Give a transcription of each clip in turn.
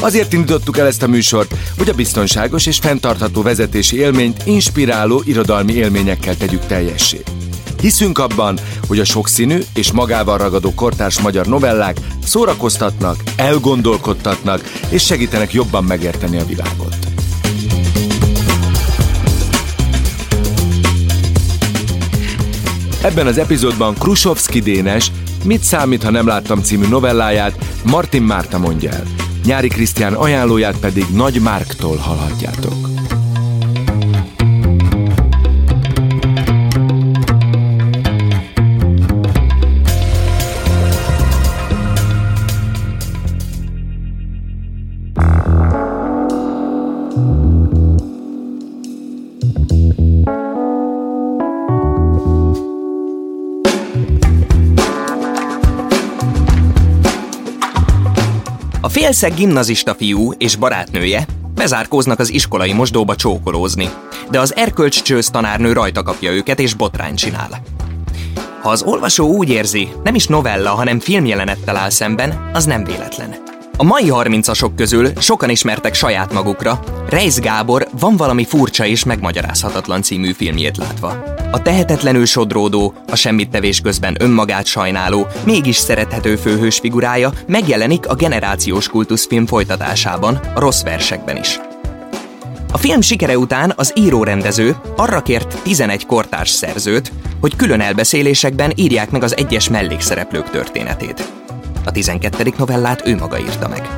Azért indítottuk el ezt a műsort, hogy a biztonságos és fenntartható vezetési élményt inspiráló irodalmi élményekkel tegyük teljessé. Hiszünk abban, hogy a sokszínű és magával ragadó kortárs magyar novellák szórakoztatnak, elgondolkodtatnak és segítenek jobban megérteni a világot. Ebben az epizódban Krusovski Dénes Mit számít, ha nem láttam című novelláját Martin Márta mondja el. Nyári Krisztián ajánlóját pedig Nagy Márktól hallhatjátok. Félszeg gimnazista fiú és barátnője bezárkóznak az iskolai mosdóba csókolózni, de az erkölcscsősz tanárnő rajta kapja őket és botrány csinál. Ha az olvasó úgy érzi, nem is novella, hanem filmjelenettel áll szemben, az nem véletlen. A mai harmincasok közül sokan ismertek saját magukra, Reis Gábor van valami furcsa és megmagyarázhatatlan című filmjét látva. A tehetetlenül sodródó, a semmit tevés közben önmagát sajnáló, mégis szerethető főhős figurája megjelenik a generációs kultuszfilm folytatásában, a rossz versekben is. A film sikere után az író-rendező arra kért 11 kortárs szerzőt, hogy külön elbeszélésekben írják meg az egyes mellékszereplők történetét. A 12. novellát ő maga írta meg.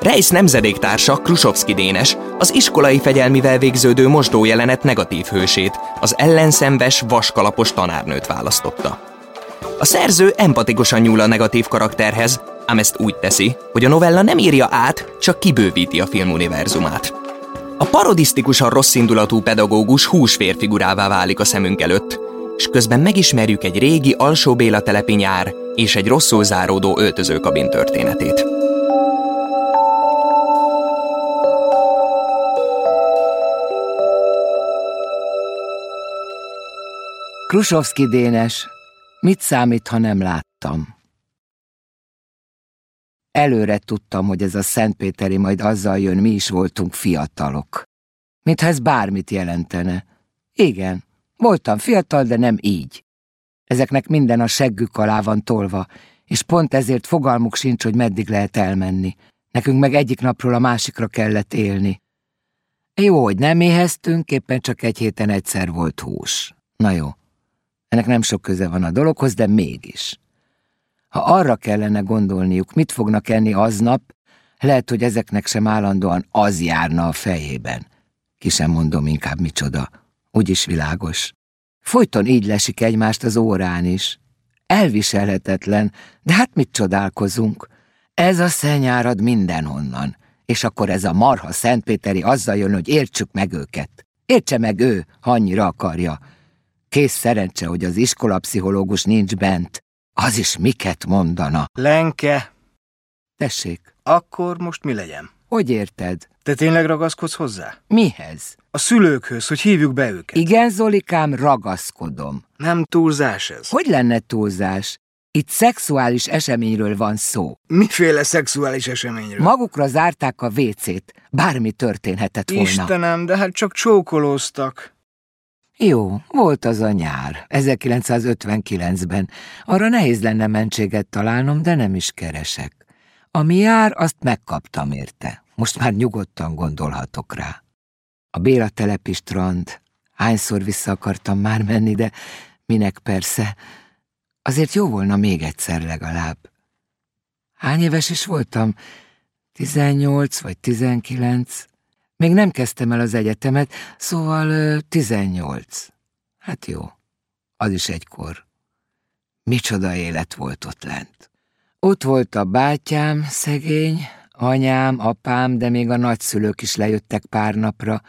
Reis nemzedéktársa Krusovski Dénes az iskolai fegyelmivel végződő mosdójelenet negatív hősét, az ellenszenves, vaskalapos tanárnőt választotta. A szerző empatikusan nyúl a negatív karakterhez, ám ezt úgy teszi, hogy a novella nem írja át, csak kibővíti a filmuniverzumát. A parodisztikusan rosszindulatú pedagógus húsférfigurává válik a szemünk előtt, és közben megismerjük egy régi alsó Béla telepi nyár és egy rosszul záródó öltözőkabin történetét. Krusovszki Dénes, mit számít, ha nem láttam? Előre tudtam, hogy ez a Szentpéteri majd azzal jön, mi is voltunk fiatalok. Mintha ez bármit jelentene. Igen, voltam fiatal, de nem így. Ezeknek minden a seggük alá van tolva, és pont ezért fogalmuk sincs, hogy meddig lehet elmenni. Nekünk meg egyik napról a másikra kellett élni. Jó, hogy nem éheztünk, éppen csak egy héten egyszer volt hús. Na jó, ennek nem sok köze van a dologhoz, de mégis. Ha arra kellene gondolniuk, mit fognak enni aznap, lehet, hogy ezeknek sem állandóan az járna a fejében. Ki sem mondom inkább micsoda, úgyis világos. Folyton így lesik egymást az órán is. Elviselhetetlen, de hát mit csodálkozunk? Ez a szennyárad mindenhonnan, és akkor ez a marha Szentpéteri azzal jön, hogy értsük meg őket. Értse meg ő, ha annyira akarja. Kész szerencse, hogy az iskolapszichológus nincs bent. Az is miket mondana. Lenke, Tessék, akkor most mi legyen? hogy érted? Te tényleg ragaszkodsz hozzá? Mihez? A szülőkhöz, hogy hívjuk be őket. Igen, Zolikám, ragaszkodom. Nem túlzás ez. Hogy lenne túlzás? Itt szexuális eseményről van szó. Miféle szexuális eseményről? Magukra zárták a vécét. Bármi történhetett volna. Istenem, de hát csak csókolóztak. Jó, volt az a nyár, 1959-ben. Arra nehéz lenne mentséget találnom, de nem is keresek. Ami jár, azt megkaptam érte. Most már nyugodtan gondolhatok rá. A Béla telepi strand. Hányszor vissza akartam már menni, de minek persze. Azért jó volna még egyszer legalább. Hány éves is voltam? Tizennyolc vagy tizenkilenc? Még nem kezdtem el az egyetemet, szóval 18. Hát jó, az is egykor. Micsoda élet volt ott lent. Ott volt a bátyám, szegény, Anyám, apám, de még a nagyszülők is lejöttek pár napra,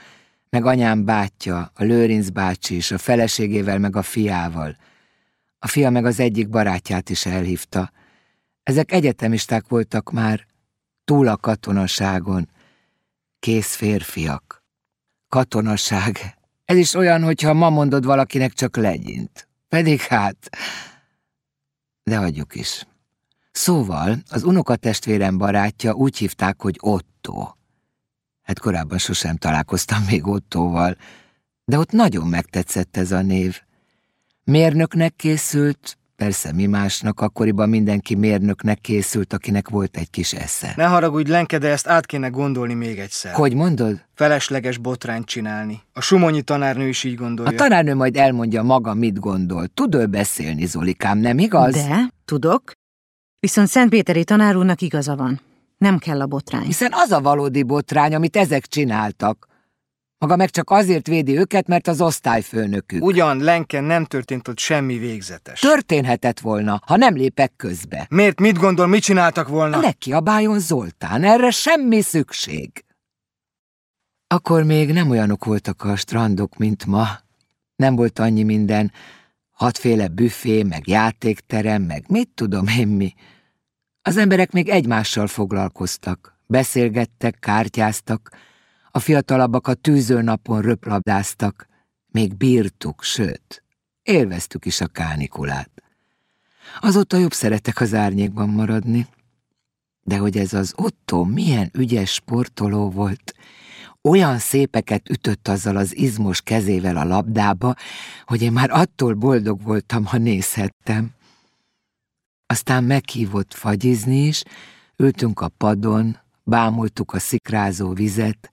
meg anyám bátyja, a Lőrinc bácsi is, a feleségével, meg a fiával. A fia meg az egyik barátját is elhívta. Ezek egyetemisták voltak már, túl a katonaságon. Kész férfiak. Katonaság. Ez is olyan, hogyha ma mondod valakinek csak legyint. Pedig hát... De hagyjuk is. Szóval az unokatestvérem barátja úgy hívták, hogy Otto. Hát korábban sosem találkoztam még Ottóval, de ott nagyon megtetszett ez a név. Mérnöknek készült, persze mi másnak, akkoriban mindenki mérnöknek készült, akinek volt egy kis esze. Ne haragudj, Lenke, de ezt át kéne gondolni még egyszer. Hogy mondod? Felesleges botrányt csinálni. A sumonyi tanárnő is így gondolja. A tanárnő majd elmondja maga, mit gondol. Tud ő beszélni, Zolikám, nem igaz? De, tudok. Viszont Szentpéteri tanár úrnak igaza van. Nem kell a botrány. Hiszen az a valódi botrány, amit ezek csináltak. Maga meg csak azért védi őket, mert az osztályfőnökük. Ugyan, Lenken nem történt ott semmi végzetes. Történhetett volna, ha nem lépek közbe. Miért? Mit gondol, mit csináltak volna? Ne kiabáljon Zoltán, erre semmi szükség. Akkor még nem olyanok voltak a strandok, mint ma. Nem volt annyi minden, hatféle büfé, meg játékterem, meg mit tudom én mi. Az emberek még egymással foglalkoztak, beszélgettek, kártyáztak, a fiatalabbak a tűzőnapon röplabdáztak, még bírtuk, sőt, élveztük is a kánikulát. Azóta jobb szeretek az árnyékban maradni. De hogy ez az Otto milyen ügyes sportoló volt, olyan szépeket ütött azzal az izmos kezével a labdába, hogy én már attól boldog voltam, ha nézhettem. Aztán meghívott fagyizni is, ültünk a padon, bámultuk a szikrázó vizet,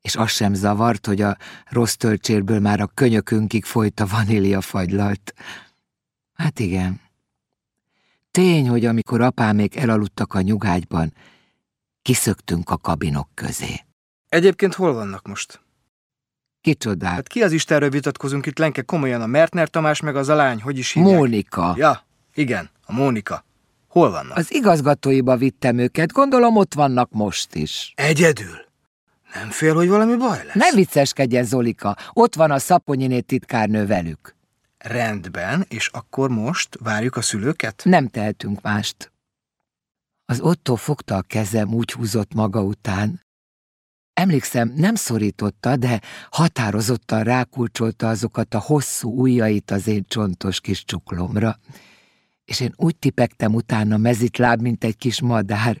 és az sem zavart, hogy a rossz tölcsérből már a könyökünkig folyt a vanília fagylalt. Hát igen. Tény, hogy amikor apámék elaludtak a nyugágyban, kiszöktünk a kabinok közé. Egyébként hol vannak most? Kicsodák? Hát ki az Istenről vitatkozunk itt, Lenke, komolyan a Mertner Tamás, meg az a lány, hogy is hívják? Mónika. Ja, igen, a Mónika. Hol vannak? Az igazgatóiba vittem őket, gondolom ott vannak most is. Egyedül? Nem fél, hogy valami baj lesz? Ne vicceskedjen, Zolika, ott van a Szaponyiné titkárnő velük. Rendben, és akkor most várjuk a szülőket? Nem tehetünk mást. Az Otto fogta a kezem, úgy húzott maga után. Emlékszem, nem szorította, de határozottan rákulcsolta azokat a hosszú ujjait az én csontos kis csuklomra. És én úgy tipektem utána mezitláb, mint egy kis madár.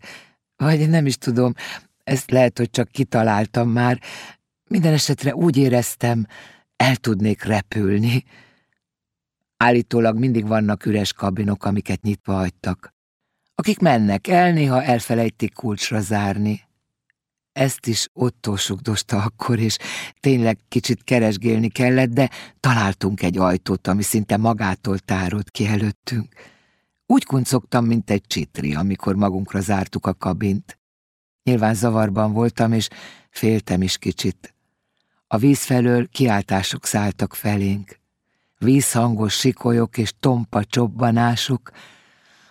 Vagy nem is tudom, ezt lehet, hogy csak kitaláltam már. Minden esetre úgy éreztem, el tudnék repülni. Állítólag mindig vannak üres kabinok, amiket nyitva hagytak. Akik mennek el, néha elfelejtik kulcsra zárni. Ezt is Otto sugdosta akkor, és tényleg kicsit keresgélni kellett, de találtunk egy ajtót, ami szinte magától tárolt ki előttünk. Úgy kuncogtam, mint egy csitri, amikor magunkra zártuk a kabint. Nyilván zavarban voltam, és féltem is kicsit. A víz felől kiáltások szálltak felénk. Vízhangos sikolyok és tompa csobbanások.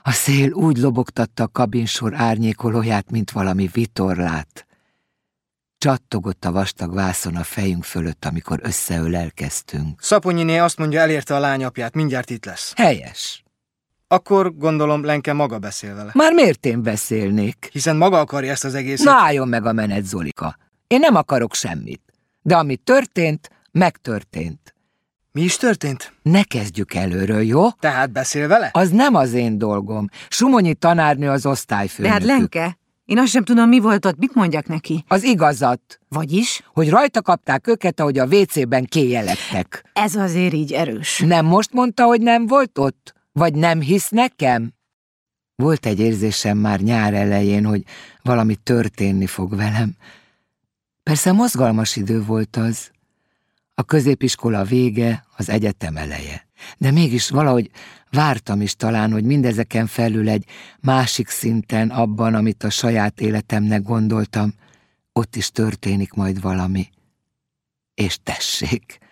A szél úgy lobogtatta a kabinsor árnyékolóját, mint valami vitorlát. Csattogott a vastag vászon a fejünk fölött, amikor összeölelkeztünk. Szaponyiné azt mondja, elérte a lányapját, mindjárt itt lesz. Helyes. Akkor gondolom Lenke maga beszél vele. Már miért én beszélnék? Hiszen maga akarja ezt az egészet. Na álljon meg a menet, Zolika. Én nem akarok semmit. De ami történt, megtörtént. Mi is történt? Ne kezdjük előről, jó? Tehát beszél vele? Az nem az én dolgom. Sumonyi tanárnő az De osztályfőnökük. hát Lenke, én azt sem tudom, mi volt ott, mit mondjak neki. Az igazat, Vagyis? hogy rajta kapták őket, ahogy a WC-ben kéjelettek. Ez azért így erős. Nem most mondta, hogy nem volt ott? Vagy nem hisz nekem? Volt egy érzésem már nyár elején, hogy valami történni fog velem. Persze mozgalmas idő volt az. A középiskola vége, az egyetem eleje. De mégis valahogy vártam is talán, hogy mindezeken felül egy másik szinten abban, amit a saját életemnek gondoltam, ott is történik majd valami. És tessék!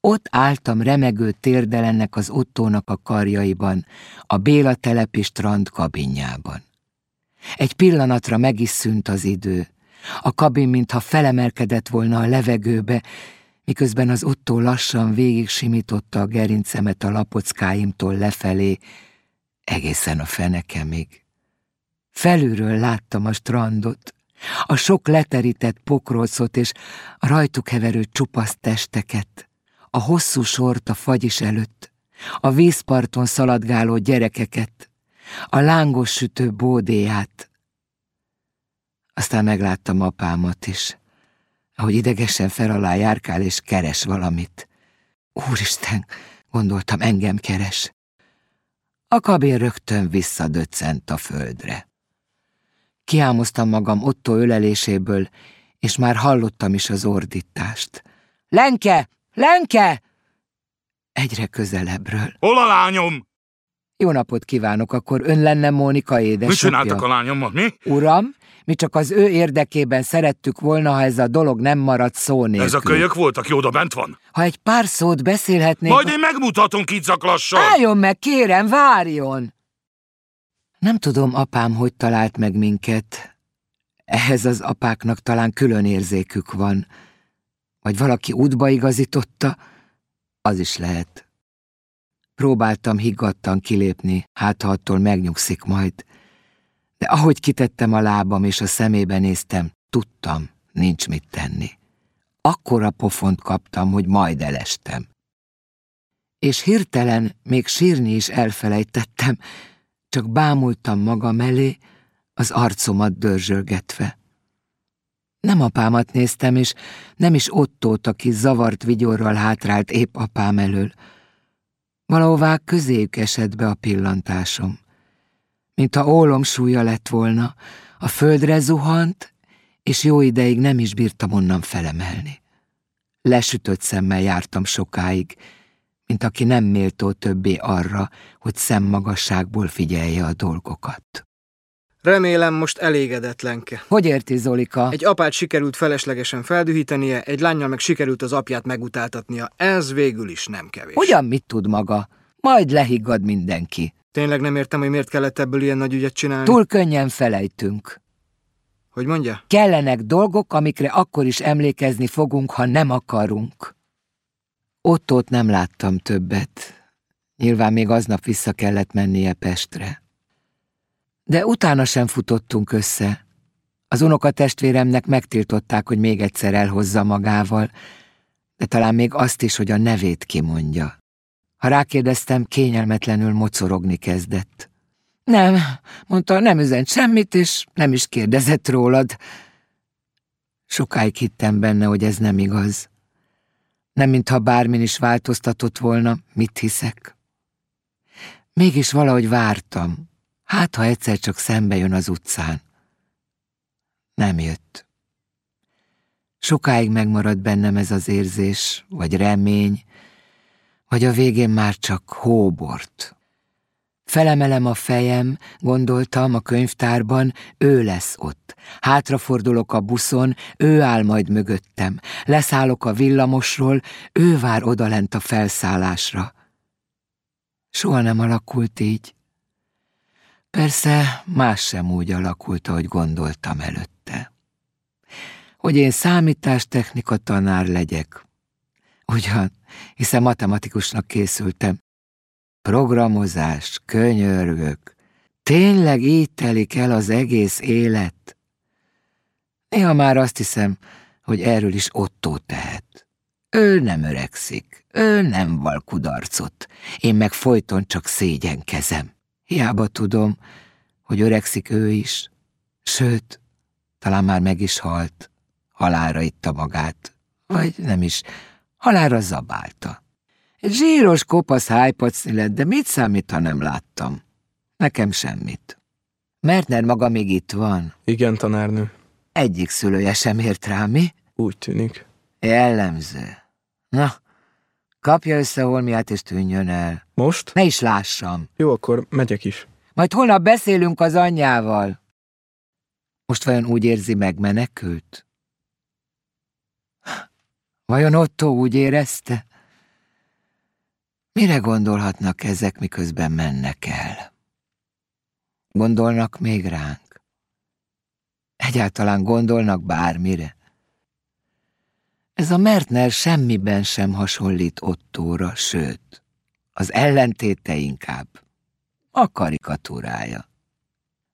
Ott álltam remegő térdelennek az Ottónak a karjaiban, a Béla telepi strand kabinjában. Egy pillanatra meg is szűnt az idő. A kabin mintha felemelkedett volna a levegőbe, miközben az Otto lassan végig simította a gerincemet a lapockáimtól lefelé, egészen a fenekemig. Felülről láttam a strandot, a sok leterített pokrócot és a rajtuk heverő csupasz testeket, a hosszú sort a fagyis előtt, a vízparton szaladgáló gyerekeket, a lángos sütő bódéját. Aztán megláttam apámat is, ahogy idegesen fel alá járkál és keres valamit. Úristen, gondoltam, engem keres. A kabin rögtön visszadöccent a földre. Kiámoztam magam Otto öleléséből, és már hallottam is az ordítást. Lenke! Lenke! Egyre közelebbről. Hol a lányom? Jó napot kívánok, akkor ön lenne Mónika édesapja. Mit csináltak a lányommal, mi? Uram, mi csak az ő érdekében szerettük volna, ha ez a dolog nem maradt szó nélkül. Ez a kölyök voltak, jó, oda bent van. Ha egy pár szót beszélhetnénk... Majd én megmutatom kidzak lassan. Álljon meg, kérem, várjon! Nem tudom, apám hogy talált meg minket. Ehhez az apáknak talán külön érzékük van. Vagy valaki útba igazította, az is lehet. Próbáltam higgadtan kilépni, hát ha attól megnyugszik majd. De ahogy kitettem a lábam és a szemébe néztem, tudtam, nincs mit tenni. Akkora pofont kaptam, hogy majd elestem. És hirtelen még sírni is elfelejtettem, csak bámultam magam elé, az arcomat dörzsölgetve. Nem apámat néztem, és nem is Ottót, aki zavart vigyorral hátrált épp apám elől. Valahová közéjük esett be a pillantásom. Mintha ólom súlya lett volna, a földre zuhant, és jó ideig nem is bírtam onnan felemelni. Lesütött szemmel jártam sokáig, mint aki nem méltó többé arra, hogy szemmagasságból figyelje a dolgokat. Remélem most elégedetlenke. Hogy érti, Zolika? Egy apát sikerült feleslegesen feldühítenie, egy lányjal meg sikerült az apját megutáltatnia. Ez végül is nem kevés. Hogyan mit tud maga? Majd lehiggad mindenki. Tényleg nem értem, hogy miért kellett ebből ilyen nagy ügyet csinálni. Túl könnyen felejtünk. Hogy mondja? Kellenek dolgok, amikre akkor is emlékezni fogunk, ha nem akarunk. Ottót nem láttam többet. Nyilván még aznap vissza kellett mennie Pestre. De utána sem futottunk össze. Az unokatestvéremnek megtiltották, hogy még egyszer elhozza magával, de talán még azt is, hogy a nevét kimondja. Ha rákérdeztem, kényelmetlenül mocorogni kezdett. Nem, mondta, nem üzent semmit, és nem is kérdezett rólad. Sokáig hittem benne, hogy ez nem igaz. Nem mintha bármin is változtatott volna, mit hiszek. Mégis valahogy vártam, hát ha egyszer csak szembe jön az utcán. Nem jött. Sokáig megmaradt bennem ez az érzés, vagy remény, vagy a végén már csak hóbort. Felemelem a fejem, gondoltam a könyvtárban, ő lesz ott. Hátrafordulok a buszon, ő áll majd mögöttem. Leszállok a villamosról, ő vár odalent a felszállásra. Soha nem alakult így. Persze más sem úgy alakult, ahogy gondoltam előtte. Hogy én számítástechnika tanár legyek. Ugyan, hiszen matematikusnak készültem, Programozás, könyörgök. Tényleg így telik el az egész élet? Néha már azt hiszem, hogy erről is Otto tehet. Ő nem öregszik, ő nem val kudarcot, én meg folyton csak szégyenkezem. Hiába tudom, hogy öregszik ő is, sőt, talán már meg is halt, halára itta magát, vagy nem is, halára zabálta. Egy zsíros, kopasz hájpacni lett, de mit számít, ha nem láttam? Nekem semmit. Mertner maga még itt van. Igen, tanárnő. Egyik szülője sem ért rá, mi? Úgy tűnik. Jellemző. Na, kapja össze holmiát és tűnjön el. Most? Ne is lássam. Jó, akkor megyek is. Majd holnap beszélünk az anyjával. Most vajon úgy érzi megmenekült? Vajon Otto úgy érezte? Mire gondolhatnak ezek, miközben mennek el? Gondolnak még ránk? Egyáltalán gondolnak bármire. Ez a Mertner semmiben sem hasonlít Ottóra, sőt, az ellentéte inkább a karikatúrája.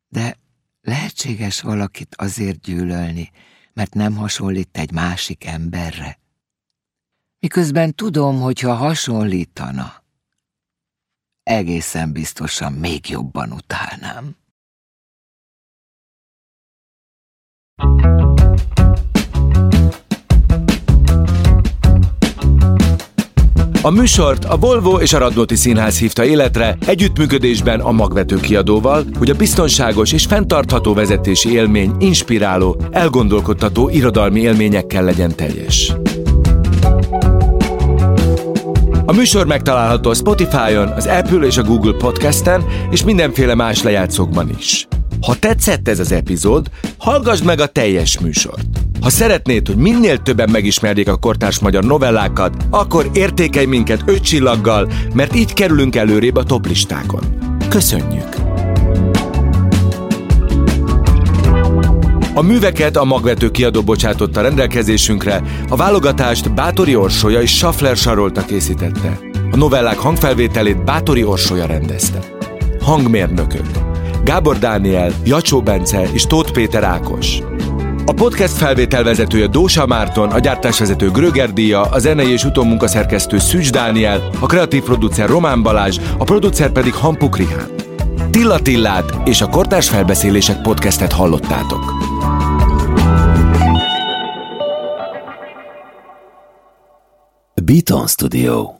De lehetséges valakit azért gyűlölni, mert nem hasonlít egy másik emberre. Miközben tudom, hogy ha hasonlítana, egészen biztosan még jobban utálnám. A műsort a Volvo és a Radnóti Színház hívta életre együttműködésben a magvető kiadóval, hogy a biztonságos és fenntartható vezetési élmény inspiráló, elgondolkodtató irodalmi élményekkel legyen teljes. A műsor megtalálható a Spotify-on, az Apple és a Google Podcast-en és mindenféle más lejátszókban is. Ha tetszett ez az epizód, hallgassd meg a teljes műsort. Ha szeretnéd, hogy minél többen megismerjék a kortárs magyar novellákat, akkor értékelj minket öt csillaggal, mert így kerülünk előrébb a toplistákon. Köszönjük! A műveket a magvető kiadó bocsátotta rendelkezésünkre, a válogatást Bátori Orsolya és Schaffler Sarolta készítette. A novellák hangfelvételét Bátori Orsolya rendezte. Hangmérnökök Gábor Dániel, Jacsó Bence és Tóth Péter Ákos. A podcast felvételvezetője Dósa Márton, a gyártásvezető Gröger Díja, a zenei és utómunkaszerkesztő Szűcs Dániel, a kreatív producer Román Balázs, a producer pedig Hampuk Rihán. Tilla Tillát és a Kortárs Felbeszélések podcastet hallottátok. Beaton Studio